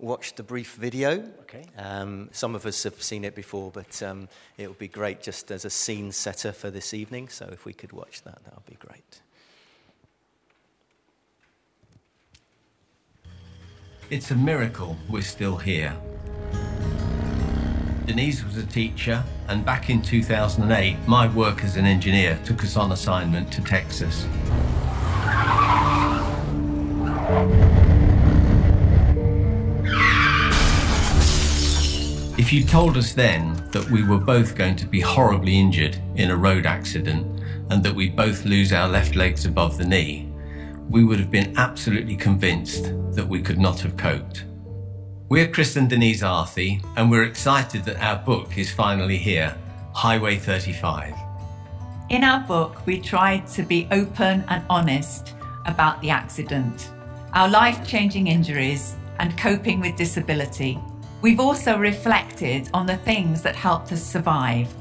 watch the brief video. Okay. Um, some of us have seen it before, but um, it would be great just as a scene setter for this evening. So if we could watch that, that would be great. It's a miracle we're still here. Denise was a teacher, and back in 2008, my work as an engineer took us on assignment to Texas. If you told us then that we were both going to be horribly injured in a road accident and that we'd both lose our left legs above the knee, we would have been absolutely convinced that we could not have coped. We're Chris and Denise Arthy, and we're excited that our book is finally here Highway 35. In our book, we tried to be open and honest about the accident, our life changing injuries, and coping with disability. We've also reflected on the things that helped us survive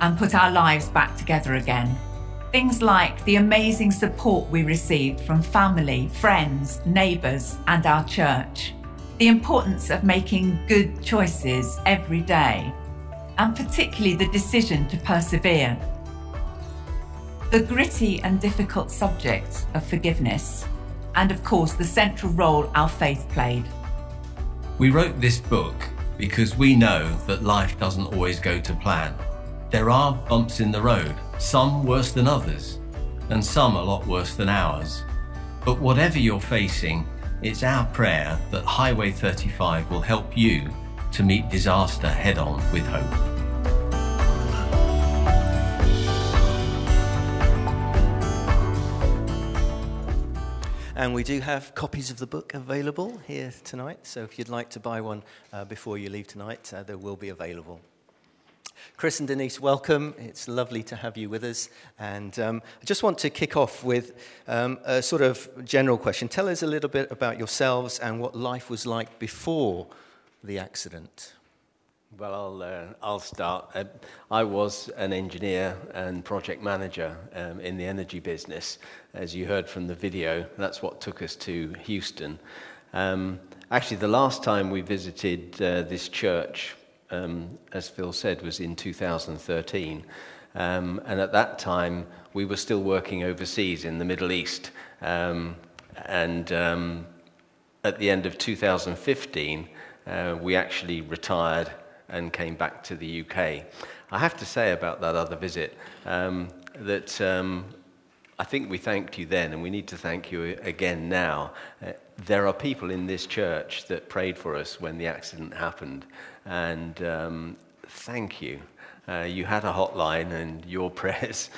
and put our lives back together again. Things like the amazing support we received from family, friends, neighbours, and our church. The importance of making good choices every day, and particularly the decision to persevere. The gritty and difficult subject of forgiveness, and of course, the central role our faith played. We wrote this book because we know that life doesn't always go to plan. There are bumps in the road, some worse than others, and some a lot worse than ours. But whatever you're facing, it's our prayer that Highway 35 will help you to meet disaster head on with hope. And we do have copies of the book available here tonight. So if you'd like to buy one uh, before you leave tonight, uh, they will be available. Chris and Denise, welcome. It's lovely to have you with us. And um, I just want to kick off with um, a sort of general question. Tell us a little bit about yourselves and what life was like before the accident. Well, I'll, uh, I'll start. Uh, I was an engineer and project manager um, in the energy business. As you heard from the video, that's what took us to Houston. Um, actually, the last time we visited uh, this church, um, as Phil said, was in 2013. Um, and at that time, we were still working overseas in the Middle East. Um, and um, at the end of 2015, uh, we actually retired and came back to the UK. I have to say about that other visit um, that um, I think we thanked you then, and we need to thank you again now. Uh, there are people in this church that prayed for us when the accident happened, and um, thank you. Uh, you had a hotline, and your prayers.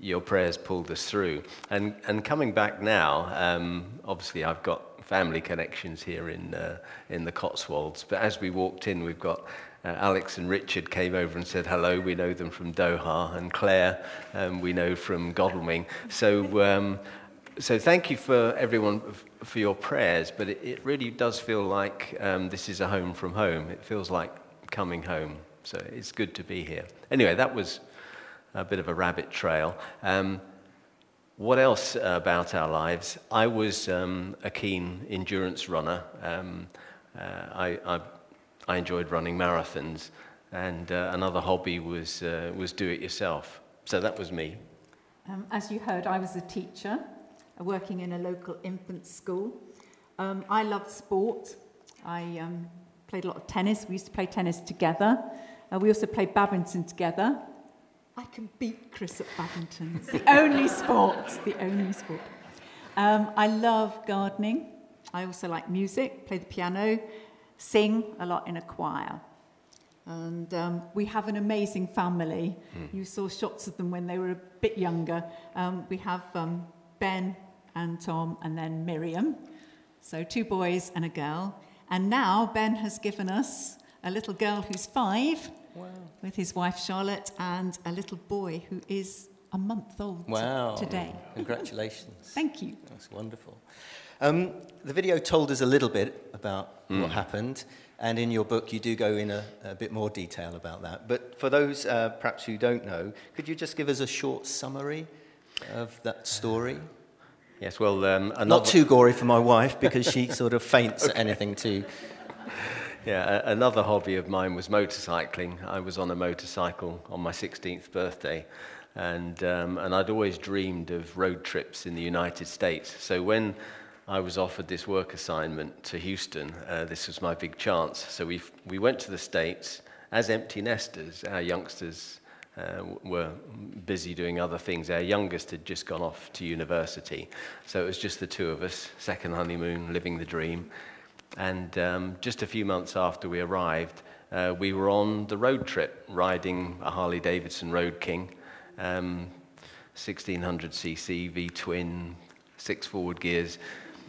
Your prayers pulled us through. And, and coming back now, um, obviously I've got family connections here in, uh, in the Cotswolds. But as we walked in, we've got uh, Alex and Richard came over and said hello. We know them from Doha, and Claire um, we know from Godalming. So, um, so thank you for everyone for your prayers. But it, it really does feel like um, this is a home from home. It feels like coming home. So it's good to be here. Anyway, that was a bit of a rabbit trail. Um, what else about our lives? I was um, a keen endurance runner. Um, uh, I, I I enjoyed running marathons, and uh, another hobby was, uh, was do it yourself. So that was me. Um, as you heard, I was a teacher uh, working in a local infant school. Um, I loved sport. I um, played a lot of tennis. We used to play tennis together. Uh, we also played badminton together. I can beat Chris at badminton. It's the only sport. The only sport. Um, I love gardening. I also like music, play the piano, sing a lot in a choir. And um, we have an amazing family. Mm. You saw shots of them when they were a bit younger. Um, we have um, Ben and Tom, and then Miriam. So, two boys and a girl. And now Ben has given us a little girl who's five wow. with his wife Charlotte, and a little boy who is a month old wow. today. Congratulations. Thank you. That's wonderful. Um, the video told us a little bit about mm. what happened, and in your book you do go in a, a bit more detail about that. But for those uh, perhaps who don't know, could you just give us a short summary of that story? Yes, well, um, not too gory for my wife because she sort of faints okay. at anything too yeah, another hobby of mine was motorcycling. I was on a motorcycle on my 16th birthday, and, um, and I'd always dreamed of road trips in the United States. So when I was offered this work assignment to Houston, uh, this was my big chance. So we we went to the States as empty nesters. Our youngsters uh, were busy doing other things. Our youngest had just gone off to university. So it was just the two of us, second honeymoon, living the dream. And um, just a few months after we arrived, uh, we were on the road trip, riding a Harley Davidson Road King, um, 1600cc V twin, six forward gears.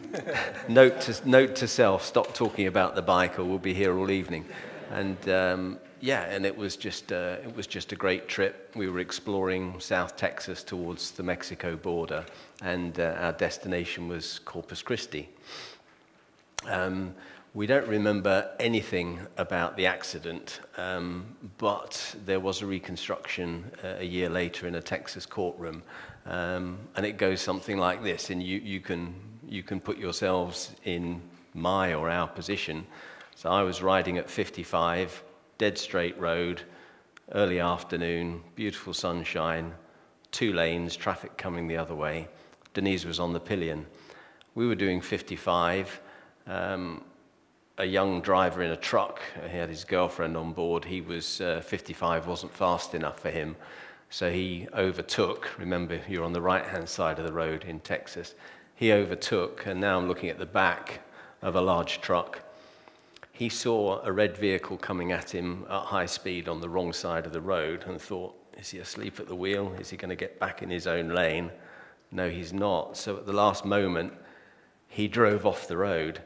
note, to, note to self stop talking about the bike, or we'll be here all evening. And um, yeah, and it was just uh, it was just a great trip. We were exploring South Texas towards the Mexico border, and uh, our destination was Corpus Christi. Um, we don't remember anything about the accident, um, but there was a reconstruction uh, a year later in a Texas courtroom, um, and it goes something like this. And you, you, can, you can put yourselves in my or our position. So I was riding at 55, dead straight road, early afternoon, beautiful sunshine, two lanes, traffic coming the other way. Denise was on the pillion. We were doing 55 um, a young driver in a truck. He had his girlfriend on board. He was uh, 55, wasn't fast enough for him. So he overtook. Remember, you're on the right hand side of the road in Texas. He overtook, and now I'm looking at the back of a large truck. He saw a red vehicle coming at him at high speed on the wrong side of the road and thought, Is he asleep at the wheel? Is he going to get back in his own lane? No, he's not. So at the last moment, he drove off the road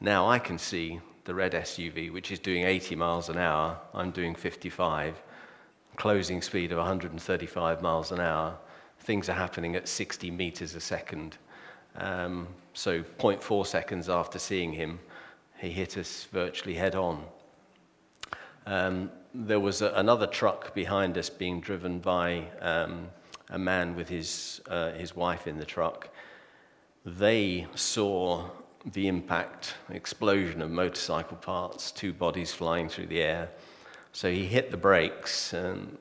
now I can see the red SUV, which is doing 80 miles an hour. I'm doing 55, closing speed of 135 miles an hour. Things are happening at 60 meters a second. Um, so 0.4 seconds after seeing him, he hit us virtually head on. Um, there was a, another truck behind us being driven by um, a man with his, uh, his wife in the truck. They saw the impact, explosion of motorcycle parts, two bodies flying through the air. So he hit the brakes and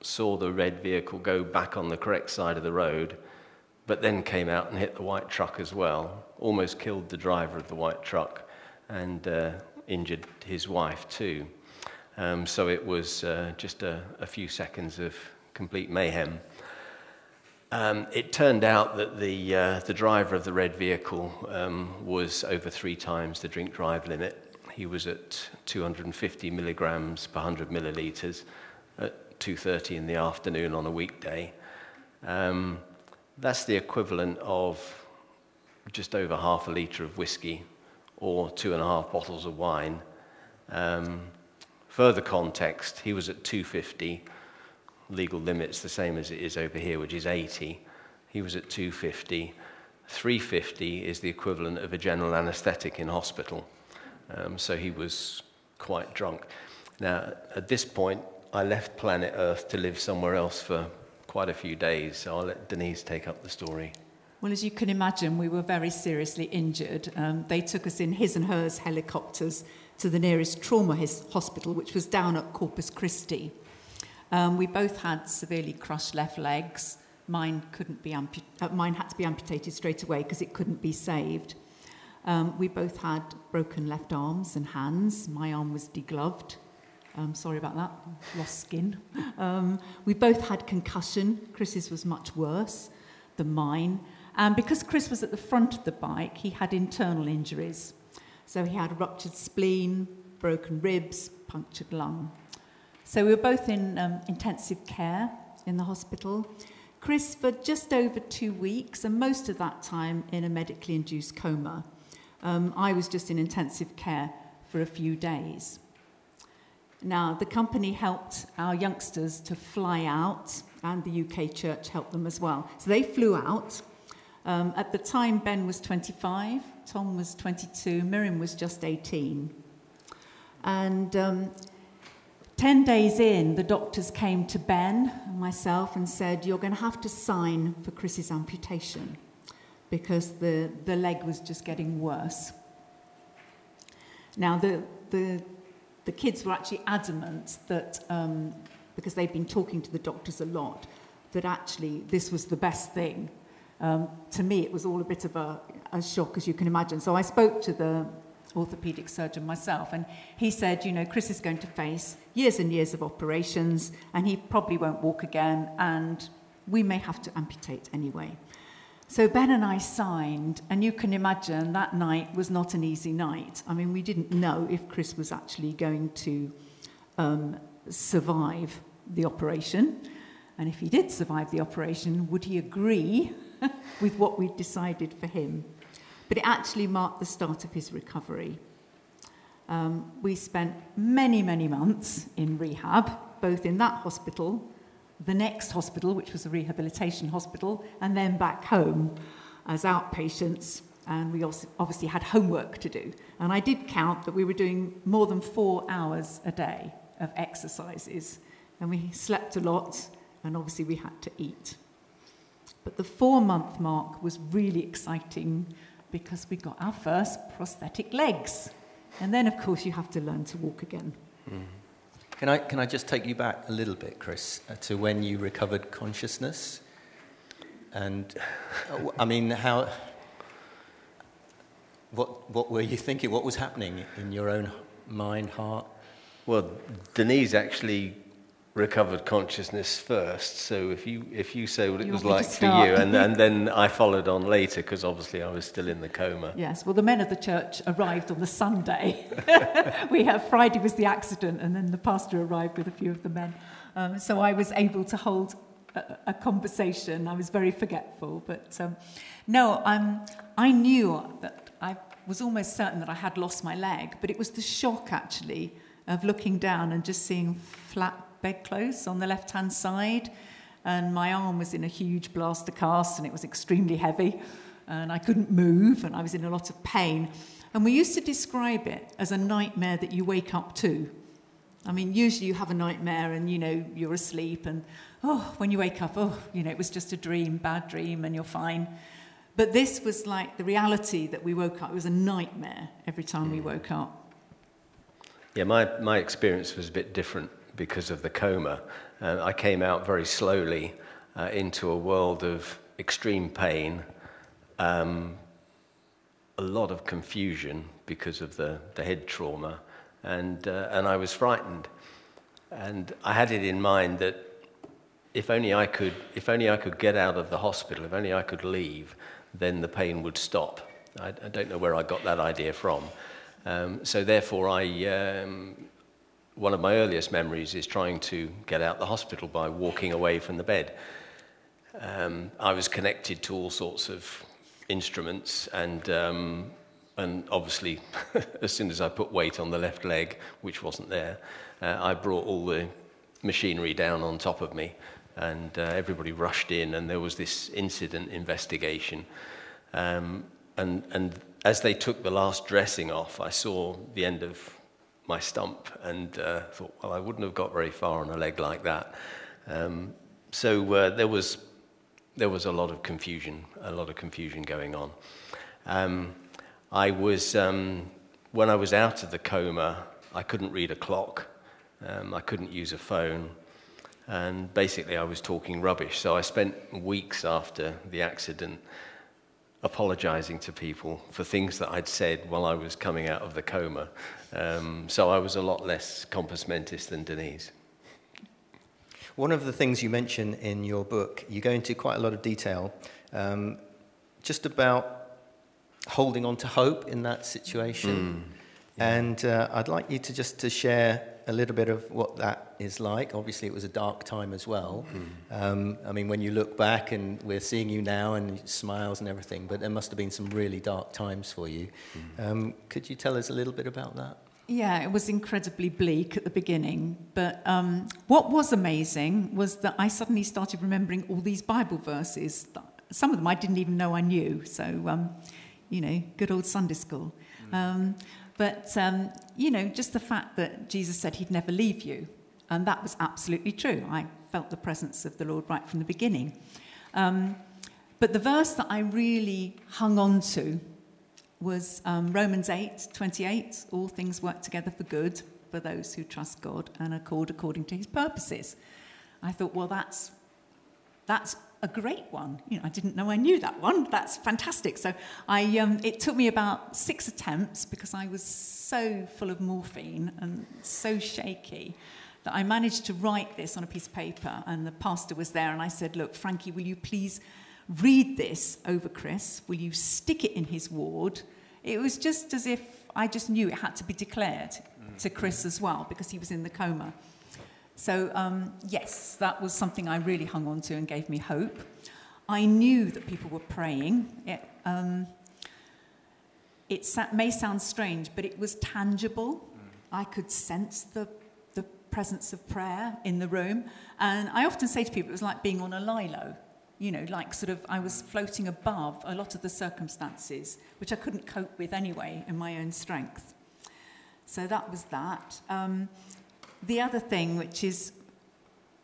saw the red vehicle go back on the correct side of the road, but then came out and hit the white truck as well, almost killed the driver of the white truck and uh, injured his wife too. Um, so it was uh, just a, a few seconds of complete mayhem. Um, it turned out that the, uh, the driver of the red vehicle um, was over three times the drink drive limit. He was at 250 milligrams per 100 milliliters at 2.30 in the afternoon on a weekday. Um, that's the equivalent of just over half a litre of whiskey or two and a half bottles of wine. Um, further context, he was at 250 legal limits the same as it is over here, which is 80. He was at 250. 350 is the equivalent of a general anesthetic in hospital. Um, so he was quite drunk. Now, at this point, I left planet Earth to live somewhere else for quite a few days. So I'll let Denise take up the story. Well, as you can imagine, we were very seriously injured. Um, they took us in his and hers helicopters to the nearest trauma hospital, which was down at Corpus Christi. Um, we both had severely crushed left legs. Mine couldn't be ampu- uh, mine had to be amputated straight away because it couldn't be saved. Um, we both had broken left arms and hands. My arm was degloved. Um, sorry about that, lost skin. Um, we both had concussion. Chris's was much worse than mine. And because Chris was at the front of the bike, he had internal injuries. So he had a ruptured spleen, broken ribs, punctured lung. So we were both in um, intensive care in the hospital. Chris for just over two weeks, and most of that time in a medically induced coma. Um, I was just in intensive care for a few days. Now, the company helped our youngsters to fly out, and the UK church helped them as well. So they flew out. Um, at the time, Ben was 25, Tom was 22, Miriam was just 18. And um, Ten days in, the doctors came to Ben and myself and said, You're going to have to sign for Chris's amputation because the, the leg was just getting worse. Now, the, the, the kids were actually adamant that, um, because they'd been talking to the doctors a lot, that actually this was the best thing. Um, to me, it was all a bit of a, a shock, as you can imagine. So I spoke to the orthopedic surgeon myself, and he said, you know, Chris is going to face years and years of operations, and he probably won't walk again, and we may have to amputate anyway. So Ben and I signed, and you can imagine that night was not an easy night. I mean, we didn't know if Chris was actually going to um, survive the operation. And if he did survive the operation, would he agree with what we'd decided for him? But it actually marked the start of his recovery. Um, we spent many, many months in rehab, both in that hospital the next hospital, which was a rehabilitation hospital, and then back home as outpatients. And we also obviously had homework to do. And I did count that we were doing more than four hours a day of exercises. And we slept a lot, and obviously we had to eat. But the four month mark was really exciting because we got our first prosthetic legs. And then, of course, you have to learn to walk again. Mm. Can I, can I just take you back a little bit, Chris, uh, to when you recovered consciousness? And uh, I mean, how, what, what were you thinking? What was happening in your own mind, heart? Well, Denise actually recovered consciousness first. So if you if you say what it you was like for you, and, and then I followed on later because obviously I was still in the coma. Yes. Well, the men of the church arrived on the Sunday. we have Friday was the accident, and then the pastor arrived with a few of the men. Um, so I was able to hold a, a conversation. I was very forgetful, but um, no, I'm, I knew that I was almost certain that I had lost my leg, but it was the shock actually of looking down and just seeing flat bedclothes on the left hand side. And my arm was in a huge plaster cast and it was extremely heavy. And I couldn't move and I was in a lot of pain. And we used to describe it as a nightmare that you wake up to. I mean, usually you have a nightmare and, you know, you're asleep and, oh, when you wake up, oh, you know, it was just a dream, bad dream, and you're fine. But this was like the reality that we woke up. It was a nightmare every time we mm. woke up. Yeah, my, my experience was a bit different because of the coma. Uh, I came out very slowly uh, into a world of extreme pain, um, a lot of confusion because of the, the head trauma, and, uh, and I was frightened. And I had it in mind that if only I could, if only I could get out of the hospital, if only I could leave, then the pain would stop. I, I don't know where I got that idea from. Um, so therefore, I um, one of my earliest memories is trying to get out the hospital by walking away from the bed. Um, I was connected to all sorts of instruments, and, um, and obviously, as soon as I put weight on the left leg, which wasn't there, uh, I brought all the machinery down on top of me, and uh, everybody rushed in, and there was this incident investigation. Um, and, and as they took the last dressing off, I saw the end of my stump and uh, thought, well, I wouldn't have got very far on a leg like that. Um, so uh, there was there was a lot of confusion, a lot of confusion going on. Um, I was um, when I was out of the coma, I couldn't read a clock, um, I couldn't use a phone, and basically I was talking rubbish. So I spent weeks after the accident apologizing to people for things that I'd said while I was coming out of the coma. Um, so I was a lot less compos mentis than Denise. One of the things you mention in your book, you go into quite a lot of detail um, just about holding on to hope in that situation. Mm, yeah. And uh, I'd like you to just to share a little bit of what that is like. Obviously, it was a dark time as well. Mm. Um, I mean, when you look back and we're seeing you now and smiles and everything, but there must have been some really dark times for you. Mm. Um, could you tell us a little bit about that? Yeah, it was incredibly bleak at the beginning. But um, what was amazing was that I suddenly started remembering all these Bible verses. Some of them I didn't even know I knew. So, um, you know, good old Sunday school. Mm. But, um, you know, just the fact that Jesus said he'd never leave you. And that was absolutely true. I felt the presence of the Lord right from the beginning. Um, but the verse that I really hung on to was um, Romans 8 28. All things work together for good for those who trust God and are called according to his purposes. I thought, well, that's, that's a great one. You know, I didn't know I knew that one. That's fantastic. So I, um, it took me about six attempts because I was so full of morphine and so shaky that I managed to write this on a piece of paper. And the pastor was there, and I said, Look, Frankie, will you please read this over Chris? Will you stick it in his ward? It was just as if I just knew it had to be declared to Chris as well because he was in the coma. So, um, yes, that was something I really hung on to and gave me hope. I knew that people were praying. It, um, it may sound strange, but it was tangible. I could sense the, the presence of prayer in the room. And I often say to people, it was like being on a lilo. You know, like sort of, I was floating above a lot of the circumstances, which I couldn't cope with anyway in my own strength. So that was that. Um, the other thing, which is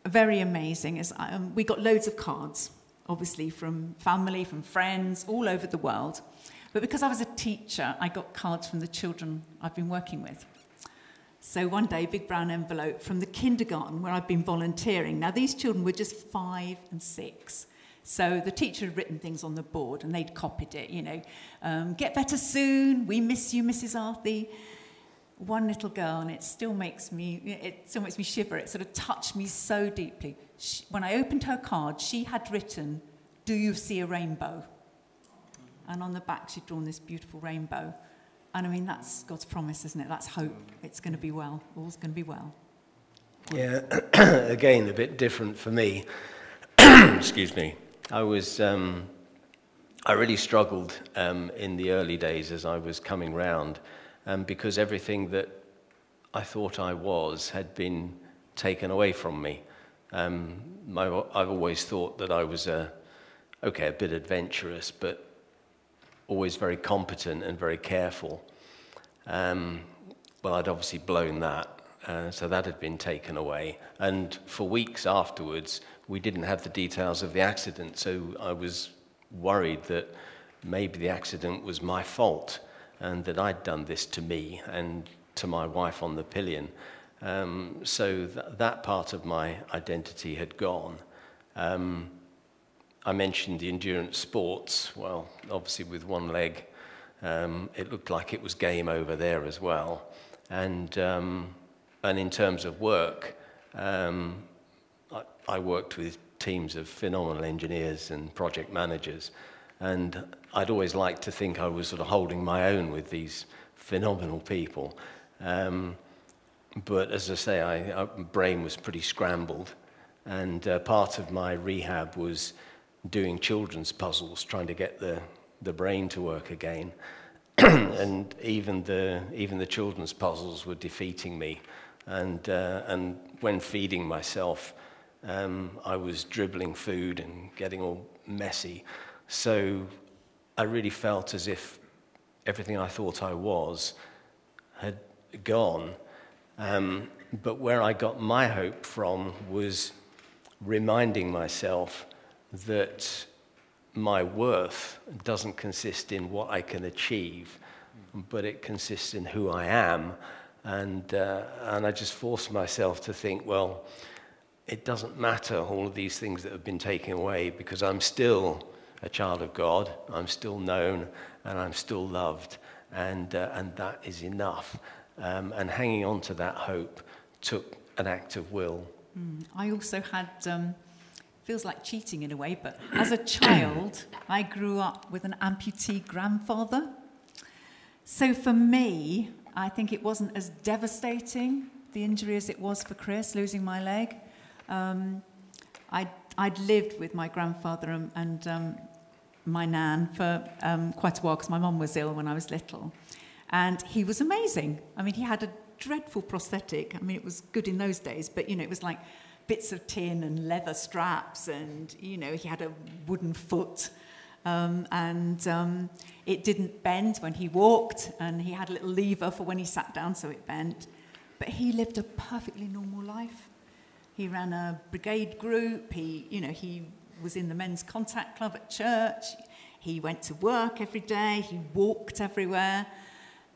very amazing, is um, we got loads of cards, obviously from family, from friends, all over the world. But because I was a teacher, I got cards from the children I've been working with. So one day, big brown envelope from the kindergarten where I've been volunteering. Now, these children were just five and six. So the teacher had written things on the board and they'd copied it, you know. Um, get better soon. We miss you, Mrs. Arthy one little girl, and it still makes me, it still makes me shiver. It sort of touched me so deeply. She, when I opened her card, she had written, "Do you see a rainbow?" And on the back, she'd drawn this beautiful rainbow. And I mean, that's God's promise, isn't it? That's hope. It's going to be well. All's going to be well. Yeah, again, a bit different for me. Excuse me. I was, um, I really struggled um, in the early days as I was coming round um, because everything that I thought I was had been taken away from me. Um, my, I've always thought that I was a, okay, a bit adventurous, but always very competent and very careful. Um, well, I'd obviously blown that, uh, so that had been taken away. And for weeks afterwards, we didn't have the details of the accident, so I was worried that maybe the accident was my fault and that I'd done this to me and to my wife on the pillion. Um, so th- that part of my identity had gone. Um, I mentioned the endurance sports. Well, obviously, with one leg, um, it looked like it was game over there as well. And, um, and in terms of work, um, I, I worked with teams of phenomenal engineers and project managers. And I'd always liked to think I was sort of holding my own with these phenomenal people. Um, but as I say, my brain was pretty scrambled. And uh, part of my rehab was doing children's puzzles, trying to get the, the brain to work again. and even the, even the children's puzzles were defeating me. And, uh, and when feeding myself, um, I was dribbling food and getting all messy. So I really felt as if everything I thought I was had gone. Um, but where I got my hope from was reminding myself that my worth doesn't consist in what I can achieve, but it consists in who I am. And, uh, and I just forced myself to think, well, it doesn't matter all of these things that have been taken away because I'm still a child of God. I'm still known and I'm still loved. And, uh, and that is enough. Um, and hanging on to that hope took an act of will. Mm. I also had, um, feels like cheating in a way, but as a child, I grew up with an amputee grandfather. So for me, I think it wasn't as devastating, the injury, as it was for Chris, losing my leg. Um, I'd, I'd lived with my grandfather and, and um, my nan for um, quite a while because my mum was ill when I was little. And he was amazing. I mean, he had a dreadful prosthetic. I mean, it was good in those days, but, you know, it was like bits of tin and leather straps, and, you know, he had a wooden foot. Um, and um, it didn't bend when he walked, and he had a little lever for when he sat down so it bent. But he lived a perfectly normal life. He ran a brigade group. He, you know, he was in the men's contact club at church. He went to work every day, he walked everywhere.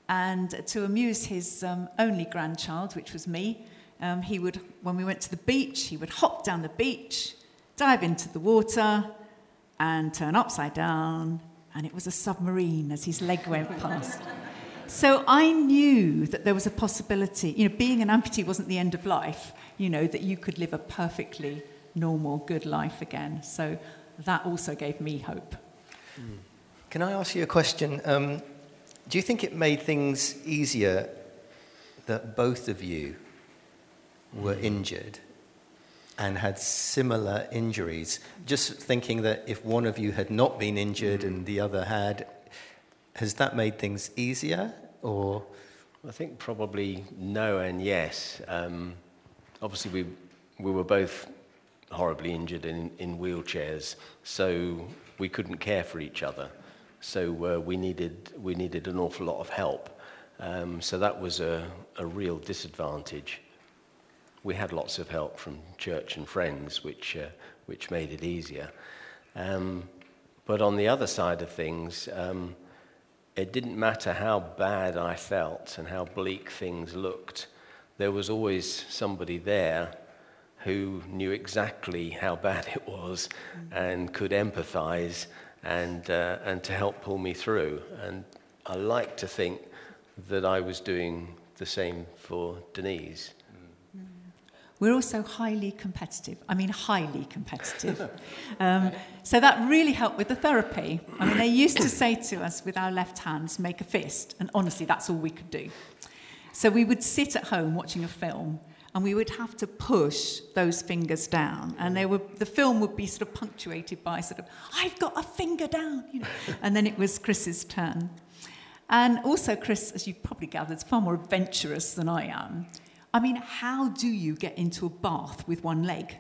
And to amuse his um, only grandchild, which was me, um, he would, when we went to the beach, he would hop down the beach, dive into the water, and turn upside down, and it was a submarine as his leg went past. So I knew that there was a possibility, you know, being an amputee wasn't the end of life, you know, that you could live a perfectly normal, good life again. So that also gave me hope. Can I ask you a question? Um, do you think it made things easier that both of you were injured and had similar injuries? Just thinking that if one of you had not been injured and the other had, has that made things easier or? I think probably no and yes. Um, obviously, we, we were both horribly injured in, in wheelchairs, so we couldn't care for each other. So uh, we, needed, we needed an awful lot of help. Um, so that was a, a real disadvantage. We had lots of help from church and friends, which, uh, which made it easier. Um, but on the other side of things, um, it didn't matter how bad I felt and how bleak things looked, there was always somebody there who knew exactly how bad it was and could empathize and, uh, and to help pull me through. And I like to think that I was doing the same for Denise. We're also highly competitive. I mean, highly competitive. um, so that really helped with the therapy. I mean, they used to say to us with our left hands, make a fist. And honestly, that's all we could do. So we would sit at home watching a film and we would have to push those fingers down. And they were, the film would be sort of punctuated by sort of, I've got a finger down, you know. and then it was Chris's turn. And also, Chris, as you've probably gathered, is far more adventurous than I am. I mean, how do you get into a bath with one leg?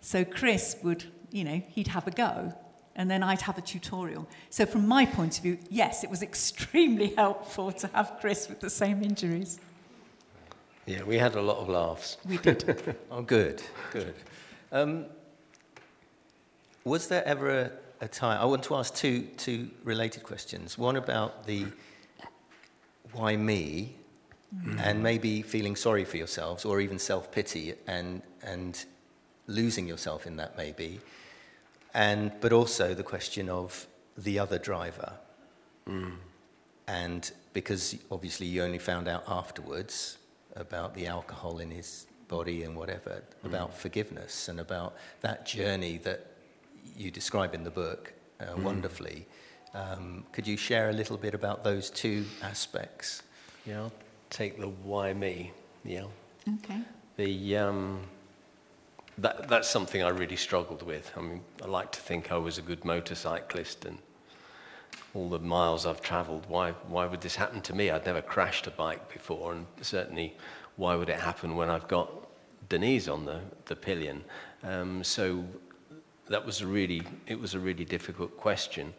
So Chris would, you know, he'd have a go, and then I'd have a tutorial. So from my point of view, yes, it was extremely helpful to have Chris with the same injuries. Yeah, we had a lot of laughs. We did. oh, good, good. Um, was there ever a, a, time? I want to ask two, two related questions. One about the why me, mm. and maybe feeling sorry for yourselves, or even self pity, and, and losing yourself in that, maybe. And, but also the question of the other driver. Mm. And because obviously you only found out afterwards, about the alcohol in his body and whatever, mm. about forgiveness and about that journey that you describe in the book uh, mm. wonderfully. Um, could you share a little bit about those two aspects? Yeah, I'll take the why me. Yeah. Okay. The um, that that's something I really struggled with. I mean, I like to think I was a good motorcyclist and all the miles I've traveled, why, why would this happen to me? I'd never crashed a bike before, and certainly why would it happen when I've got Denise on the, the pillion? Um, so that was a really, it was a really difficult question.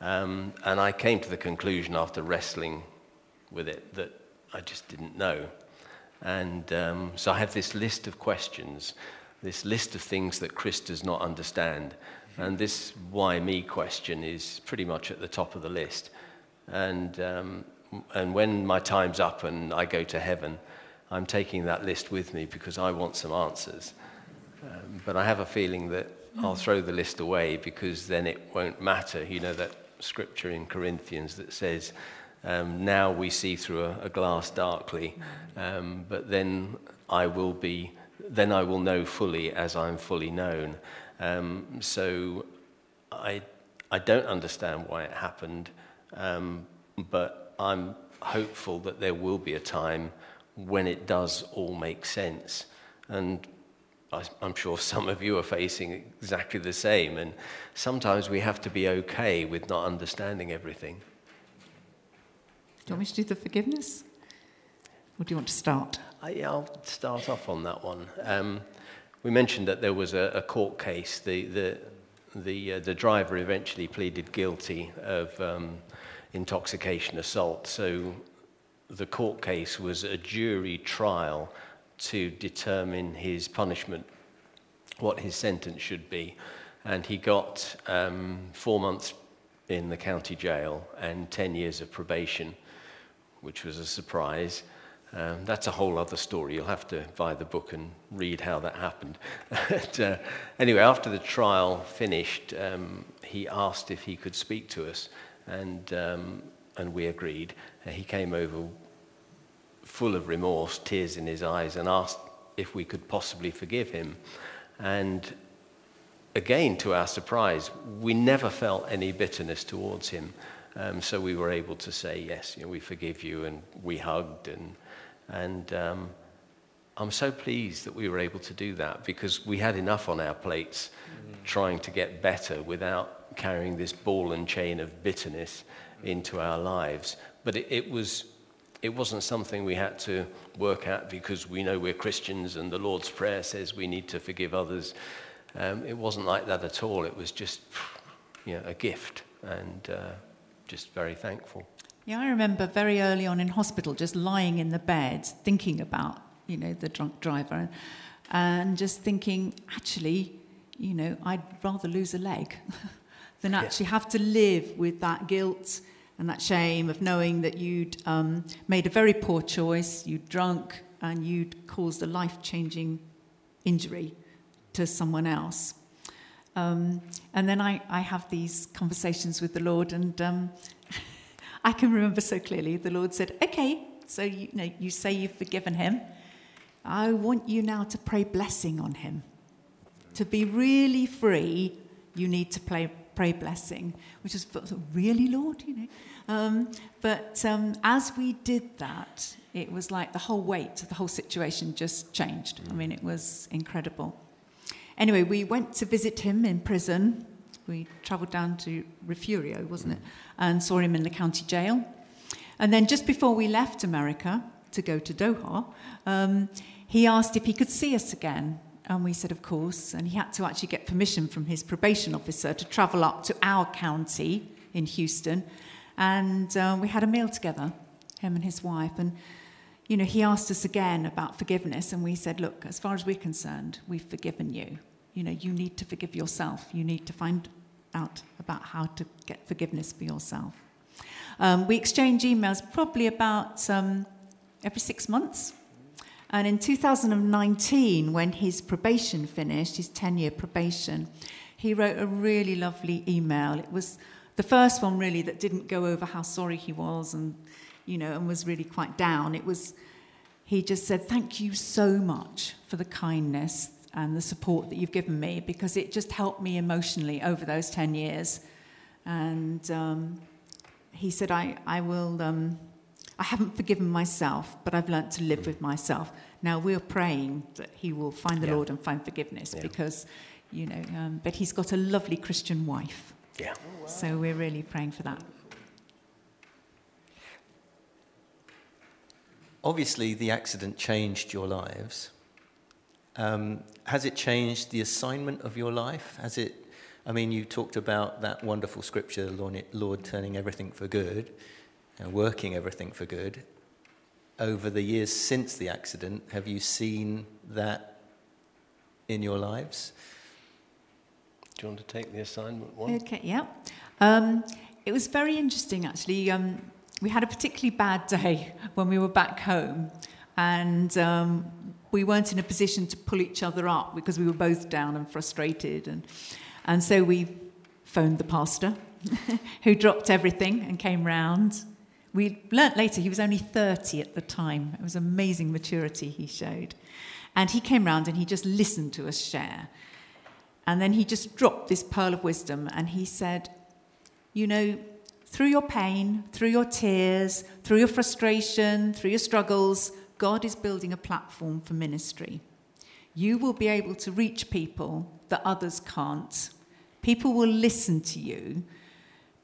Um, and I came to the conclusion after wrestling with it that I just didn't know. And um, so I have this list of questions, this list of things that Chris does not understand. And this why me question is pretty much at the top of the list. And, um, and when my time's up and I go to heaven, I'm taking that list with me because I want some answers. Um, but I have a feeling that I'll throw the list away because then it won't matter. You know, that scripture in Corinthians that says, um, Now we see through a, a glass darkly, um, but then I will be, then I will know fully as I'm fully known. Um, so I, I don't understand why it happened, um, but I'm hopeful that there will be a time when it does all make sense. And I, I'm sure some of you are facing exactly the same. And sometimes we have to be okay with not understanding everything. Do you want me to do the forgiveness? Or do you want to start? I, will start off on that one. Um, we mentioned that there was a, a court case. The, the, the, uh, the driver eventually pleaded guilty of um, intoxication assault. So the court case was a jury trial to determine his punishment, what his sentence should be. and he got um, four months in the county jail and 10 years of probation, which was a surprise. Um, that's a whole other story. You'll have to buy the book and read how that happened. but, uh, anyway, after the trial finished, um, he asked if he could speak to us, and, um, and we agreed. Uh, he came over full of remorse, tears in his eyes, and asked if we could possibly forgive him. And again, to our surprise, we never felt any bitterness towards him. Um, so we were able to say, yes, you know, we forgive you, and we hugged. And, and um, I'm so pleased that we were able to do that because we had enough on our plates mm. trying to get better without carrying this ball and chain of bitterness into our lives. But it, it was it wasn't something we had to work at because we know we're Christians and the Lord's Prayer says we need to forgive others. Um, it wasn't like that at all. It was just you know, a gift and uh, just very thankful. Yeah, I remember very early on in hospital just lying in the bed thinking about, you know, the drunk driver and just thinking, actually, you know, I'd rather lose a leg than actually have to live with that guilt and that shame of knowing that you'd um, made a very poor choice, you'd drunk, and you'd caused a life changing injury to someone else. Um, and then I, I have these conversations with the Lord, and um, I can remember so clearly the Lord said, Okay, so you, know, you say you've forgiven him. I want you now to pray blessing on him. To be really free, you need to pray, pray blessing, which is really, Lord, you know. Um, but um, as we did that, it was like the whole weight of the whole situation just changed. I mean, it was incredible. Anyway, we went to visit him in prison. We travelled down to Refugio, wasn't it? And saw him in the county jail. And then just before we left America to go to Doha, um, he asked if he could see us again. And we said, of course. And he had to actually get permission from his probation officer to travel up to our county in Houston. And uh, we had a meal together, him and his wife. And, you know, he asked us again about forgiveness. And we said, look, as far as we're concerned, we've forgiven you. You know, you need to forgive yourself. You need to find out about how to get forgiveness for yourself. Um, we exchange emails probably about um, every six months. And in 2019, when his probation finished, his 10 year probation, he wrote a really lovely email. It was the first one, really, that didn't go over how sorry he was and, you know, and was really quite down. It was, he just said, Thank you so much for the kindness and the support that you've given me because it just helped me emotionally over those 10 years. And um, he said, I, I will. Um, I haven't forgiven myself, but I've learnt to live with myself. Now we're praying that he will find the yeah. Lord and find forgiveness yeah. because, you know, um, but he's got a lovely Christian wife. Yeah. So we're really praying for that. Obviously, the accident changed your lives. Um, has it changed the assignment of your life? Has it? I mean, you talked about that wonderful scripture, Lord, Lord turning everything for good and working everything for good. Over the years since the accident, have you seen that in your lives? Do you want to take the assignment one? Okay, yeah. Um, it was very interesting, actually. Um, we had a particularly bad day when we were back home, and um, we weren't in a position to pull each other up because we were both down and frustrated. And, and so we phoned the pastor, who dropped everything and came round we learnt later he was only 30 at the time. It was amazing maturity he showed. And he came round and he just listened to us share. And then he just dropped this pearl of wisdom and he said, You know, through your pain, through your tears, through your frustration, through your struggles, God is building a platform for ministry. You will be able to reach people that others can't. People will listen to you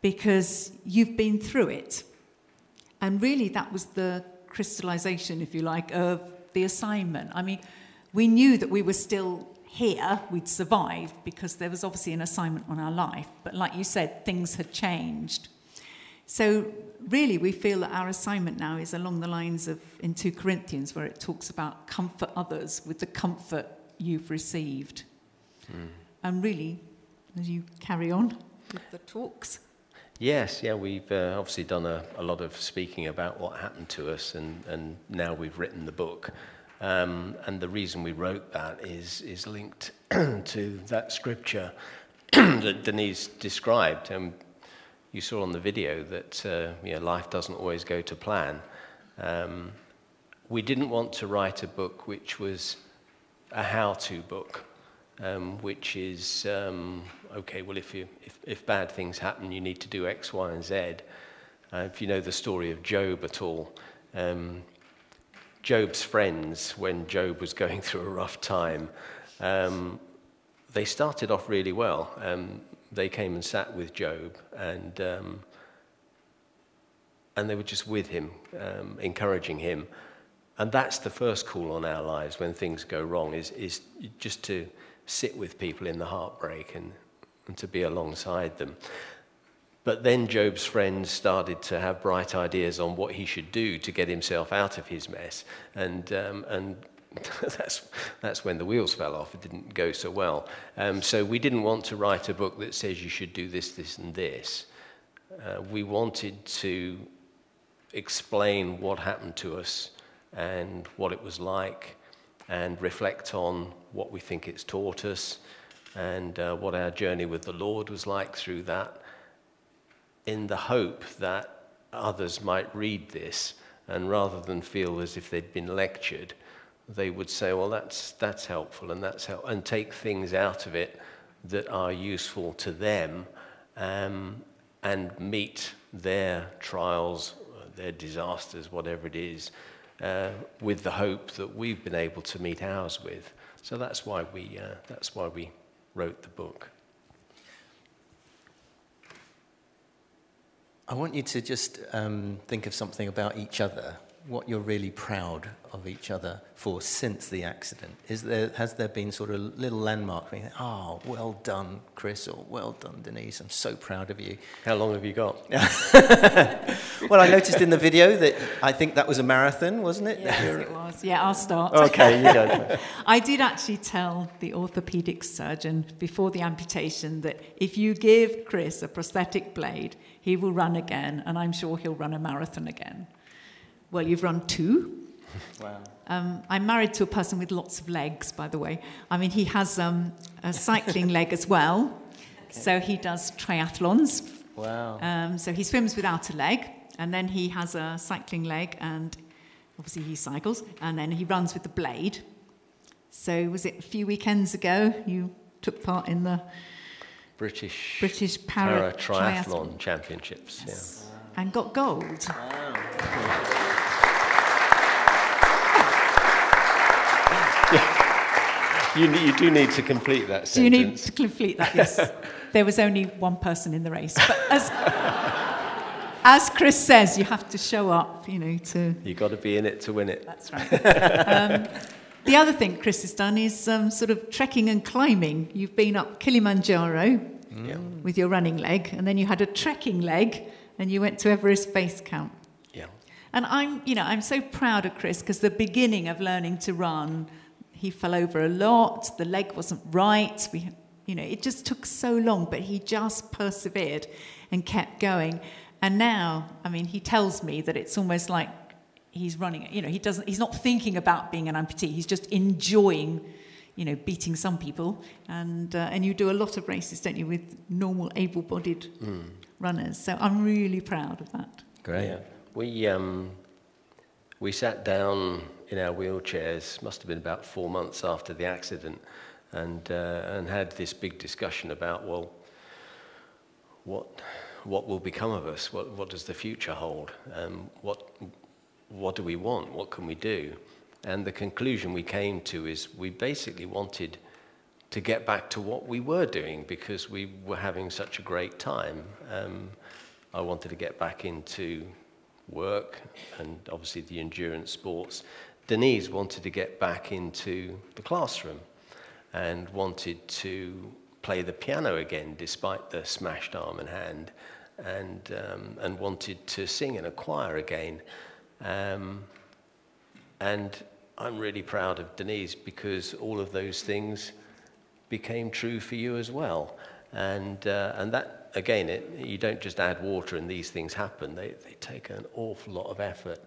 because you've been through it. And really, that was the crystallization, if you like, of the assignment. I mean, we knew that we were still here, we'd survived because there was obviously an assignment on our life. But like you said, things had changed. So, really, we feel that our assignment now is along the lines of in 2 Corinthians, where it talks about comfort others with the comfort you've received. Mm. And really, as you carry on with the talks. Yes, yeah, we've uh, obviously done a, a, lot of speaking about what happened to us, and, and now we've written the book. Um, and the reason we wrote that is, is linked to that scripture that Denise described. Um, you saw on the video that uh, you know, life doesn't always go to plan. Um, we didn't want to write a book which was a how to book, um, which is um, okay, well, if, you, if, if, bad things happen, you need to do X, Y, and Z. Uh, if you know the story of Job at all, um, Job's friends, when Job was going through a rough time, um, they started off really well. Um, they came and sat with Job, and, um, and they were just with him, um, encouraging him. And that's the first call on our lives when things go wrong, is, is just to sit with people in the heartbreak and, and to be alongside them. But then Job's friends started to have bright ideas on what he should do to get himself out of his mess. And, um, and that's, that's when the wheels fell off. It didn't go so well. Um, so we didn't want to write a book that says you should do this, this, and this. Uh, we wanted to explain what happened to us and what it was like and reflect on what we think it's taught us and uh, what our journey with the Lord was like through that, in the hope that others might read this and rather than feel as if they'd been lectured, they would say, well, that's, that's helpful and that's help, and take things out of it that are useful to them um, and meet their trials, their disasters, whatever it is, uh, with the hope that we've been able to meet ours with. So that's why we, uh, that's why we wrote the book. I want you to just um, think of something about each other, what you're really proud of each other for since the accident. Is there, has there been sort of a little landmark where you think, oh, well done, Chris, or well done, Denise, I'm so proud of you? How long have you got? well, I noticed in the video that I think that was a marathon, wasn't it? Yes, it was. Yeah, I'll start. Okay, you go. I did actually tell the orthopedic surgeon before the amputation that if you give Chris a prosthetic blade, he will run again, and I'm sure he'll run a marathon again. Well, you've run two. Wow. Um, I'm married to a person with lots of legs, by the way. I mean, he has um, a cycling leg as well. Okay. So he does triathlons. Wow. Um, so he swims without a leg, and then he has a cycling leg, and obviously he cycles, and then he runs with the blade. So was it a few weekends ago you took part in the British British para, para triathlon, triathlon, championships? Yes. Yeah. And got gold. Wow. You, you do need to complete that sentence. Do you need to complete that? Yes. there was only one person in the race. But as, as Chris says, you have to show up, you know, to... You've got to be in it to win it. That's right. um, the other thing Chris has done is um, sort of trekking and climbing. You've been up Kilimanjaro mm. with your running leg, and then you had a trekking leg, and you went to Everest Base Camp. Yeah. And I'm, you know, I'm so proud of Chris because the beginning of learning to run he fell over a lot, the leg wasn't right. We, you know, it just took so long, but he just persevered and kept going. And now, I mean, he tells me that it's almost like he's running, you know, he doesn't, he's not thinking about being an amputee, he's just enjoying, you know, beating some people. And, uh, and you do a lot of races, don't you, with normal able bodied mm. runners. So I'm really proud of that. Great. Yeah. We, um, we sat down in our wheelchairs, must have been about four months after the accident, and, uh, and had this big discussion about, well, what, what will become of us? What, what does the future hold? Um, what, what do we want? What can we do? And the conclusion we came to is we basically wanted to get back to what we were doing because we were having such a great time. Um, I wanted to get back into work and obviously the endurance sports Denise wanted to get back into the classroom and wanted to play the piano again despite the smashed arm and hand and, um, and wanted to sing in a choir again. Um, and I'm really proud of Denise because all of those things became true for you as well. And, uh, and that, again, it, you don't just add water and these things happen. They, they take an awful lot of effort.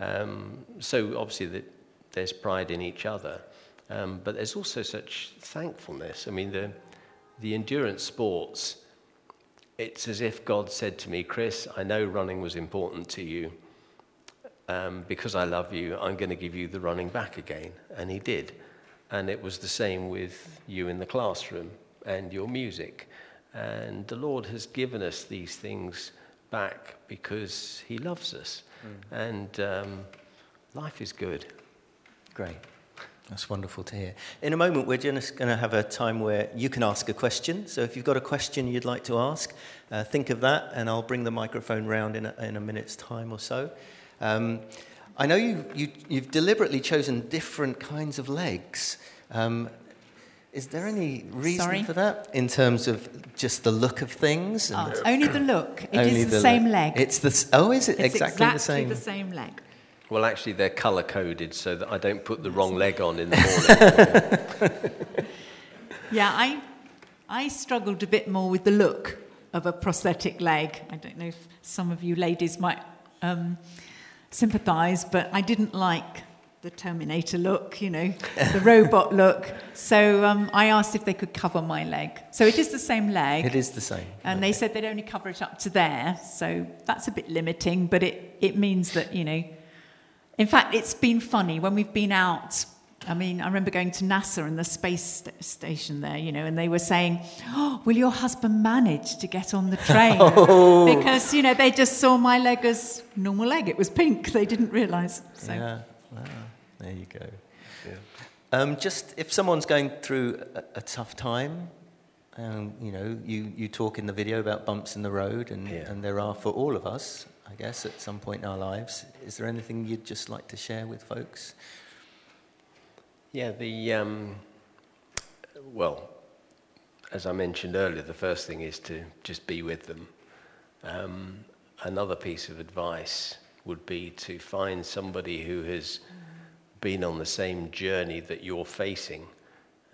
Mm. Um, so obviously the, there's pride in each other. Um, but there's also such thankfulness. I mean, the, the endurance sports, it's as if God said to me, Chris, I know running was important to you. Um, because I love you, I'm going to give you the running back again. And he did. And it was the same with you in the classroom and your music. And the Lord has given us these things back because he loves us. Mm. And um, life is good. Great. That's wonderful to hear. In a moment, we're just going to have a time where you can ask a question. So if you've got a question you'd like to ask, uh, think of that, and I'll bring the microphone round in a, in a minute's time or so. Um, I know you, you, you've deliberately chosen different kinds of legs. Um, is there any reason Sorry? for that in terms of just the look of things? Oh, only the look. It is the, the same leg. It's the oh, is it it's exactly, exactly the same? the same leg. Well, actually, they're color coded so that I don't put the wrong leg on in the morning. yeah, I, I struggled a bit more with the look of a prosthetic leg. I don't know if some of you ladies might um, sympathise, but I didn't like the Terminator look, you know, the robot look. So um, I asked if they could cover my leg. So it is the same leg. It is the same. And okay. they said they'd only cover it up to there. So that's a bit limiting, but it, it means that, you know, in fact, it's been funny when we've been out. I mean, I remember going to NASA and the space st- station there, you know, and they were saying, oh, Will your husband manage to get on the train? oh. Because, you know, they just saw my leg as normal leg. It was pink. They didn't realize. So. Yeah. There you go. Yeah. Um, just if someone's going through a, a tough time, um, you know, you, you talk in the video about bumps in the road, and, yeah. and there are for all of us. I guess, at some point in our lives. Is there anything you'd just like to share with folks? Yeah, the, um, well, as I mentioned earlier, the first thing is to just be with them. Um, another piece of advice would be to find somebody who has been on the same journey that you're facing.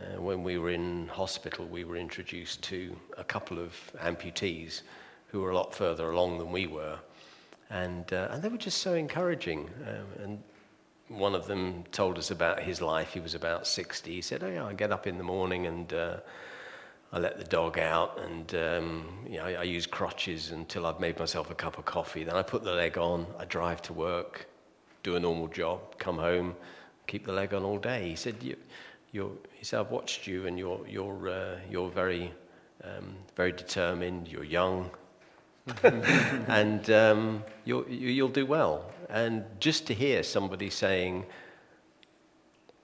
Uh, when we were in hospital, we were introduced to a couple of amputees who were a lot further along than we were. And, uh, and they were just so encouraging. Um, and one of them told us about his life. He was about 60. He said, Oh, yeah, I get up in the morning and uh, I let the dog out and um, you know, I, I, use crutches until I've made myself a cup of coffee. Then I put the leg on, I drive to work, do a normal job, come home, keep the leg on all day. He said, you, you're, he said I've watched you and you're, you're, uh, you're very, um, very determined, you're young, and um, you'll, you'll do well. And just to hear somebody saying,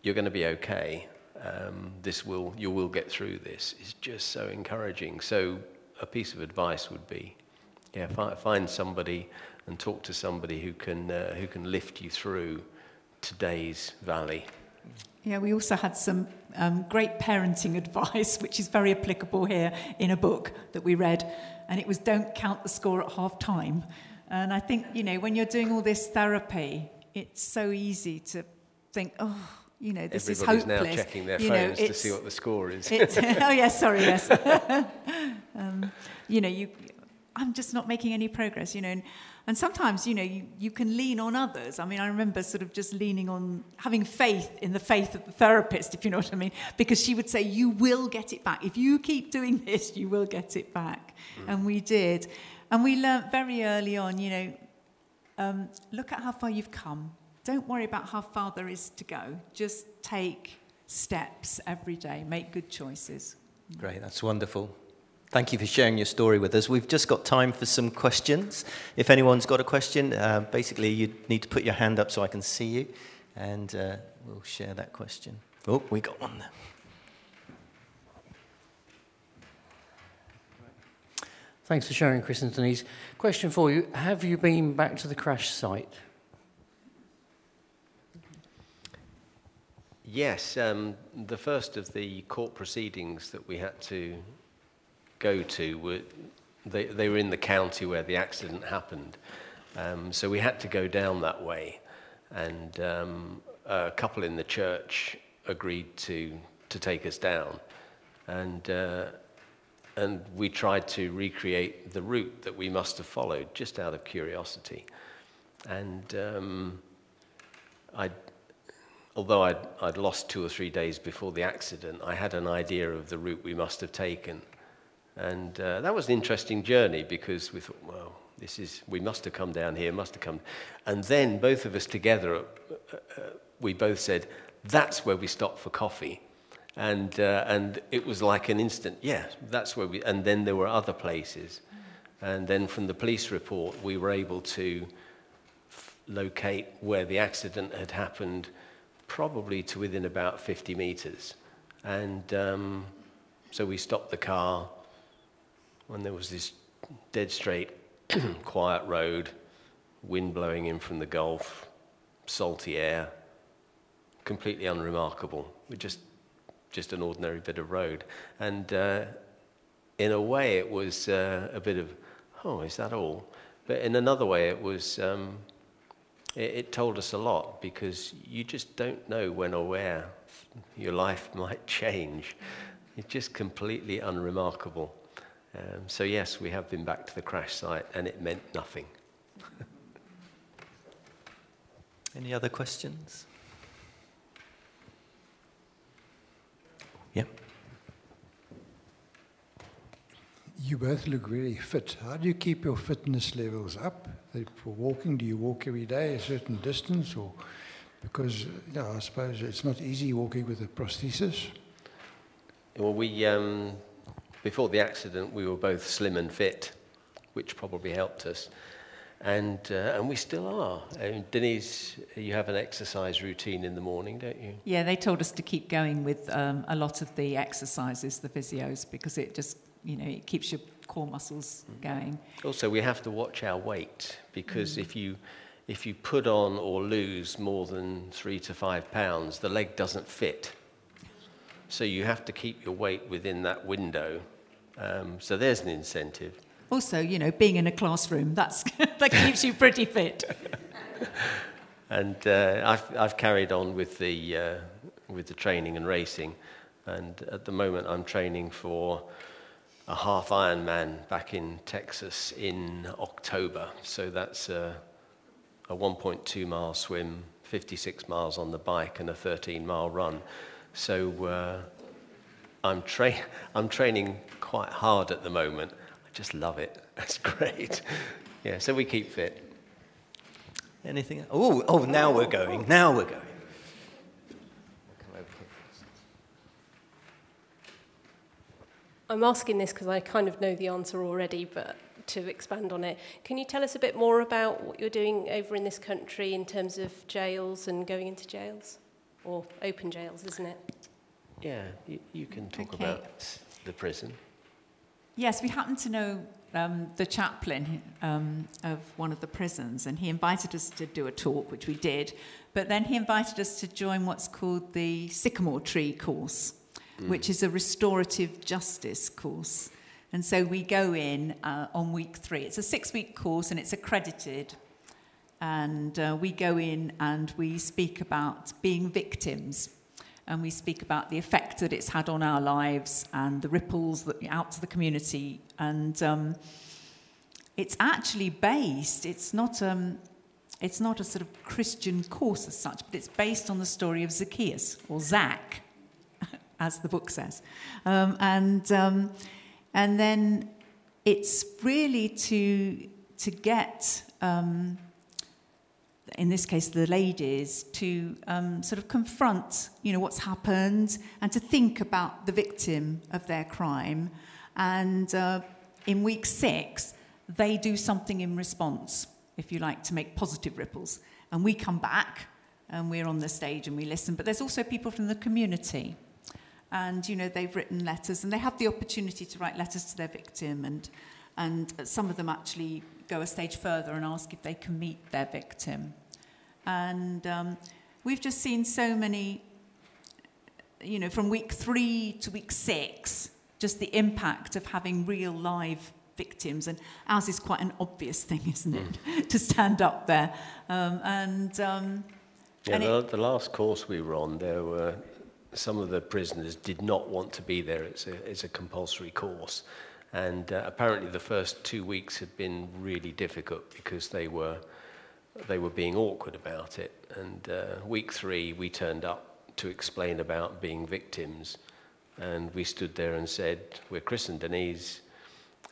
you're going to be okay, um, this will, you will get through this, is just so encouraging. So a piece of advice would be, yeah, find somebody and talk to somebody who can, uh, who can lift you through today's valley. Yeah, we also had some um, great parenting advice, which is very applicable here in a book that we read, and it was don't count the score at half time. And I think, you know, when you're doing all this therapy, it's so easy to think, oh, you know, this Everybody's is hopeless. now checking their you phones know, to see what the score is. oh, yes, sorry, yes. um, you know, you, I'm just not making any progress, you know. And, and sometimes, you know, you, you can lean on others. I mean, I remember sort of just leaning on, having faith in the faith of the therapist, if you know what I mean, because she would say, You will get it back. If you keep doing this, you will get it back. Mm. And we did. And we learnt very early on, you know, um, look at how far you've come. Don't worry about how far there is to go. Just take steps every day, make good choices. Great, that's wonderful. Thank you for sharing your story with us. We've just got time for some questions. If anyone's got a question, uh, basically you need to put your hand up so I can see you, and uh, we'll share that question. Oh, we got one there. Thanks for sharing, Chris and Denise. Question for you Have you been back to the crash site? Yes, um, the first of the court proceedings that we had to go to were they, they were in the county where the accident happened. Um, so we had to go down that way. And um, a couple in the church agreed to, to take us down. And uh, and we tried to recreate the route that we must have followed just out of curiosity. And um, I, although I'd, I'd lost two or three days before the accident, I had an idea of the route we must have taken. And uh, that was an interesting journey because we thought, well, this is, we must have come down here, must have come. And then both of us together, uh, uh, we both said, that's where we stopped for coffee. And, uh, and it was like an instant, yeah, that's where we, and then there were other places. And then from the police report, we were able to f- locate where the accident had happened, probably to within about 50 meters. And um, so we stopped the car when there was this dead straight, quiet road, wind blowing in from the Gulf, salty air, completely unremarkable. We just just an ordinary bit of road. And uh, in a way, it was uh, a bit of, oh, is that all? But in another way, it was, um, it, it, told us a lot because you just don't know when or where your life might change. It's just completely unremarkable. Um, so, yes, we have been back to the crash site, and it meant nothing. Any other questions? Yeah. You both look very fit. How do you keep your fitness levels up? For walking, do you walk every day a certain distance, or because yeah, I suppose it's not easy walking with a prosthesis. Well, we um, before the accident we were both slim and fit, which probably helped us and uh, and we still are. Denise, you have an exercise routine in the morning, don't you? Yeah, they told us to keep going with um, a lot of the exercises, the physios, because it just you know it keeps your core muscles mm. going. Also, we have to watch our weight because mm. if you if you put on or lose more than three to five pounds, the leg doesn't fit. So you have to keep your weight within that window. Um, so there's an incentive. Also, you know, being in a classroom, that's, that keeps you pretty fit. and uh, I've, I've carried on with the, uh, with the training and racing. And at the moment, I'm training for a half Ironman back in Texas in October. So that's a, a 1.2 mile swim, 56 miles on the bike, and a 13 mile run. So uh, I'm, tra- I'm training quite hard at the moment I just love it. That's great. yeah, so we keep fit. Anything? Oh, oh, now we're going. Now we're going. I'm asking this because I kind of know the answer already, but to expand on it, can you tell us a bit more about what you're doing over in this country in terms of jails and going into jails? Or open jails, isn't it? Yeah, you, you can talk okay. about the prison. Yes, we happen to know um, the chaplain um, of one of the prisons, and he invited us to do a talk, which we did. But then he invited us to join what's called the Sycamore Tree course, mm. which is a restorative justice course. And so we go in uh, on week three. It's a six week course and it's accredited. And uh, we go in and we speak about being victims and we speak about the effect that it's had on our lives and the ripples that out to the community. And um, it's actually based. It's not. Um, it's not a sort of Christian course as such, but it's based on the story of Zacchaeus or Zach, as the book says, um, and um, and then it's really to to get um, in this case the ladies, to um, sort of confront, you know, what's happened and to think about the victim of their crime. And uh, in week six, they do something in response, if you like, to make positive ripples. And we come back and we're on the stage and we listen. But there's also people from the community. And, you know, they've written letters and they have the opportunity to write letters to their victim. And, and some of them actually go a stage further and ask if they can meet their victim. And um, we've just seen so many, you know, from week three to week six, just the impact of having real live victims. And ours is quite an obvious thing, isn't it, mm. to stand up there. Um, and um, yeah, and the, it, the last course we were on, there were some of the prisoners did not want to be there. It's a, it's a compulsory course. And uh, apparently the first two weeks had been really difficult because they were, they were being awkward about it. And uh, week three, we turned up to explain about being victims. And we stood there and said, We're Chris and Denise.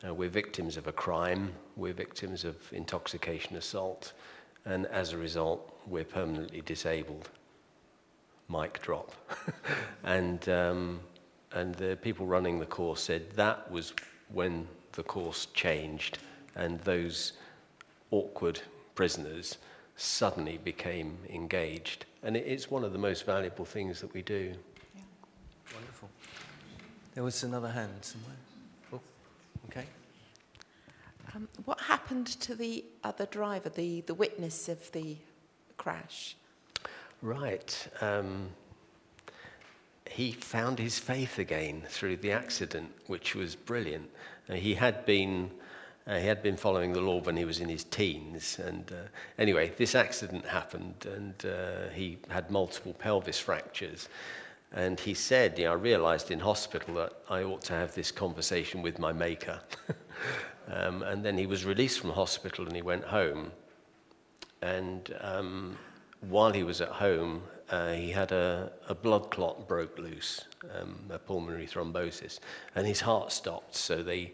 Uh, we're victims of a crime. We're victims of intoxication assault. And as a result, we're permanently disabled. Mic drop. and, um, and the people running the course said that was when the course changed and those awkward prisoners suddenly became engaged. And it's one of the most valuable things that we do. Yeah. Wonderful. There was another hand somewhere. Oh, okay. Um, what happened to the other driver, the, the witness of the crash? Right. Um, he found his faith again through the accident, which was brilliant. Uh, he had been. Uh, he had been following the Lord when he was in his teens. And uh, anyway, this accident happened, and uh, he had multiple pelvis fractures. And he said, you know, I realized in hospital that I ought to have this conversation with my maker. um, and then he was released from hospital and he went home. And um, while he was at home, uh, he had a, a, blood clot broke loose, um, a pulmonary thrombosis, and his heart stopped. So they,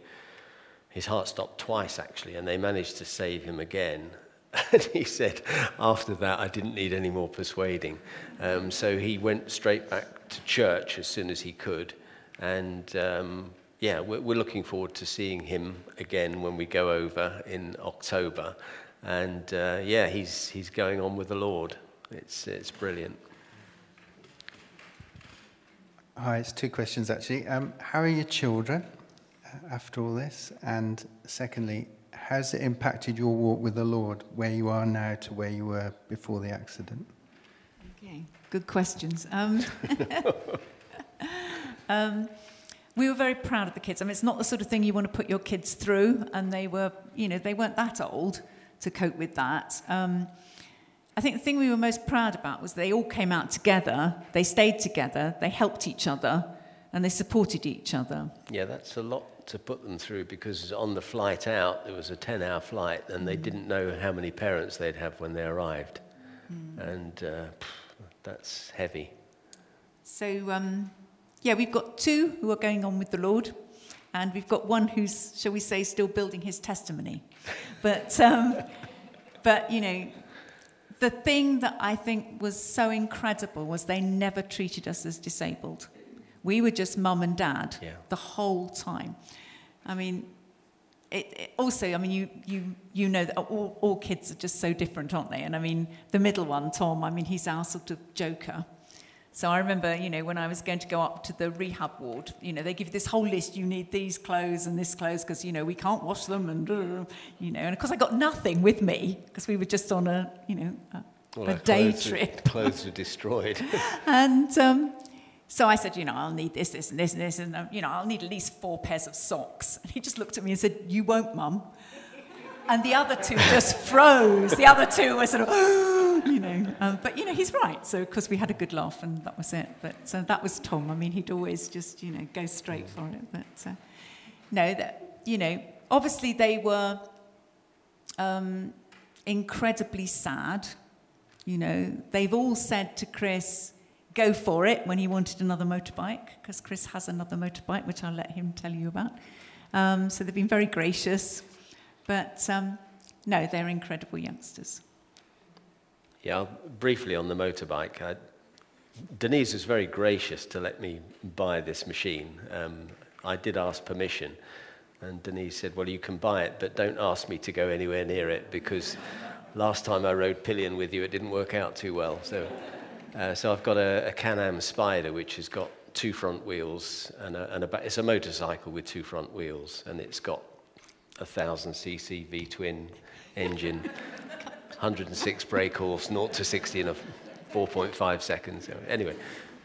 his heart stopped twice actually, and they managed to save him again. And he said, after that, I didn't need any more persuading. Um, so he went straight back to church as soon as he could. And um, yeah, we're, we're looking forward to seeing him again when we go over in October. And uh, yeah, he's, he's going on with the Lord. It's, it's brilliant. Hi, it's two questions actually. Um, how are your children uh, after all this? And secondly, has it impacted your walk with the Lord, where you are now to where you were before the accident? Okay, good questions. Um, um, we were very proud of the kids. I mean, it's not the sort of thing you want to put your kids through, and they were, you know, they weren't that old to cope with that. Um, I think the thing we were most proud about was they all came out together, they stayed together, they helped each other, and they supported each other. Yeah, that's a lot to put them through because on the flight out, there was a 10 hour flight, and they mm. didn't know how many parents they'd have when they arrived. Mm. And uh, that's heavy. So, um, yeah, we've got two who are going on with the Lord, and we've got one who's, shall we say, still building his testimony. but, um, but you know, the thing that I think was so incredible was they never treated us as disabled. We were just mum and dad yeah. the whole time. I mean, it, it also, I mean, you, you, you know that all, all kids are just so different, aren't they? And I mean, the middle one, Tom, I mean, he's our sort of joker. So I remember, you know, when I was going to go up to the rehab ward, you know, they give you this whole list. You need these clothes and this clothes because, you know, we can't wash them and, uh, you know. And of course, I got nothing with me because we were just on a, you know, a, well, a day clothes trip. Clothes were destroyed. and um, so I said, you know, I'll need this, this, and this, and this, and, um, you know, I'll need at least four pairs of socks. And he just looked at me and said, you won't, mum. And the other two just froze. The other two were sort of, you know. Um, but, you know, he's right. So, because we had a good laugh and that was it. But so that was Tom. I mean, he'd always just, you know, go straight for it. But uh, no, that, you know, obviously they were um, incredibly sad. You know, they've all said to Chris, go for it when he wanted another motorbike, because Chris has another motorbike, which I'll let him tell you about. Um, so they've been very gracious. But um, no, they're incredible youngsters. Yeah, briefly on the motorbike. I, Denise was very gracious to let me buy this machine. Um, I did ask permission, and Denise said, Well, you can buy it, but don't ask me to go anywhere near it because last time I rode pillion with you, it didn't work out too well. So, uh, so I've got a, a Can Am Spyder, which has got two front wheels, and, a, and a, it's a motorcycle with two front wheels, and it's got a 1000cc V twin engine. 106 brake horse, 0 to 60 in a 4.5 seconds. Anyway,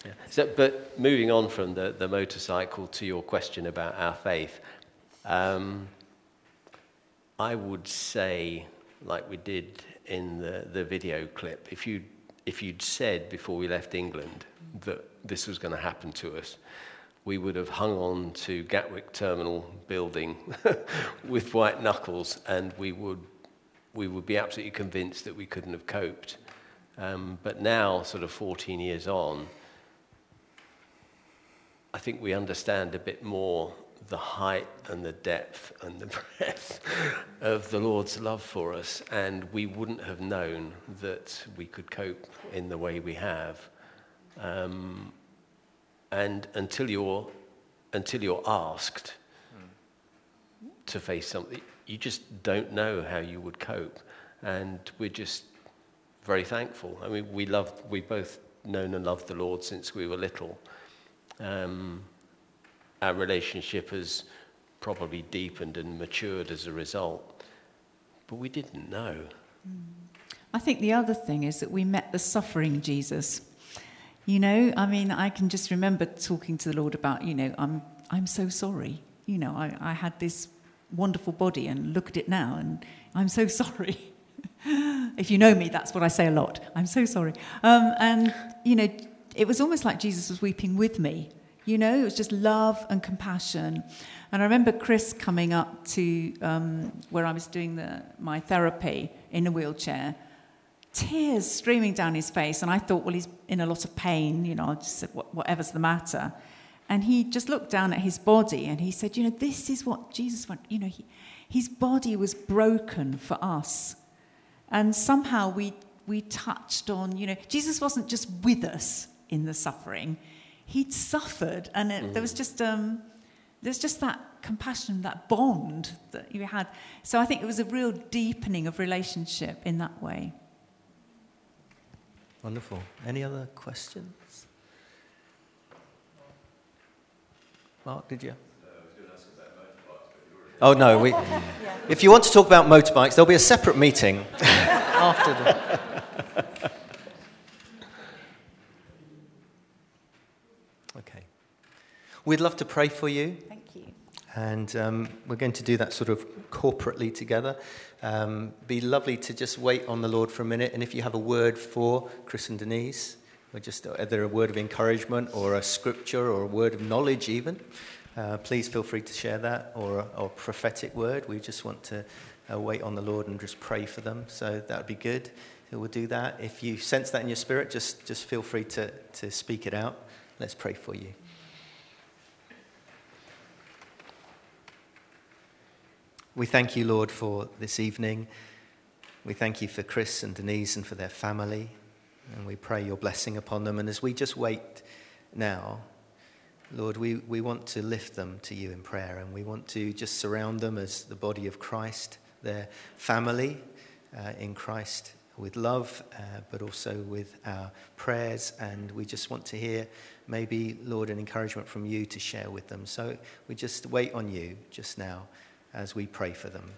yeah. so, but moving on from the, the motorcycle to your question about our faith, um, I would say, like we did in the, the video clip, if, you if you'd said before we left England that this was going to happen to us, we would have hung on to Gatwick Terminal building with white knuckles, and we would, we would be absolutely convinced that we couldn't have coped. Um, but now, sort of 14 years on, I think we understand a bit more the height and the depth and the breadth of the Lord's love for us, and we wouldn't have known that we could cope in the way we have. Um, and until you're, until you're asked mm. to face something, you just don't know how you would cope. And we're just very thankful. I mean, we love, we both known and loved the Lord since we were little. Um, our relationship has probably deepened and matured as a result, but we didn't know. I think the other thing is that we met the suffering Jesus. You know, I mean, I can just remember talking to the Lord about, you know, I'm, I'm so sorry. You know, I, I had this wonderful body and look at it now and I'm so sorry. if you know me, that's what I say a lot. I'm so sorry. Um, and, you know, it was almost like Jesus was weeping with me. You know, it was just love and compassion. And I remember Chris coming up to um, where I was doing the, my therapy in a wheelchair tears streaming down his face. And I thought, well, he's in a lot of pain, you know, I just said, whatever's the matter. And he just looked down at his body and he said, you know, this is what Jesus went, you know, he, his body was broken for us. And somehow we, we touched on, you know, Jesus wasn't just with us in the suffering, he'd suffered. And it, mm. there was mm. just, um, there's just that compassion, that bond that you had. So I think it was a real deepening of relationship in that way. Wonderful. Any other questions? Mark, did you? Oh no, we, if you want to talk about motorbikes, there'll be a separate meeting after the. Okay. We'd love to pray for you. Thank you. And um, we're going to do that sort of corporately together. Um, be lovely to just wait on the Lord for a minute. And if you have a word for Chris and Denise, or just either a word of encouragement or a scripture or a word of knowledge, even, uh, please feel free to share that or a, or a prophetic word. We just want to uh, wait on the Lord and just pray for them. So that would be good. We'll do that. If you sense that in your spirit, just, just feel free to, to speak it out. Let's pray for you. We thank you, Lord, for this evening. We thank you for Chris and Denise and for their family. And we pray your blessing upon them. And as we just wait now, Lord, we, we want to lift them to you in prayer and we want to just surround them as the body of Christ, their family uh, in Christ, with love, uh, but also with our prayers. And we just want to hear maybe, Lord, an encouragement from you to share with them. So we just wait on you just now as we pray for them.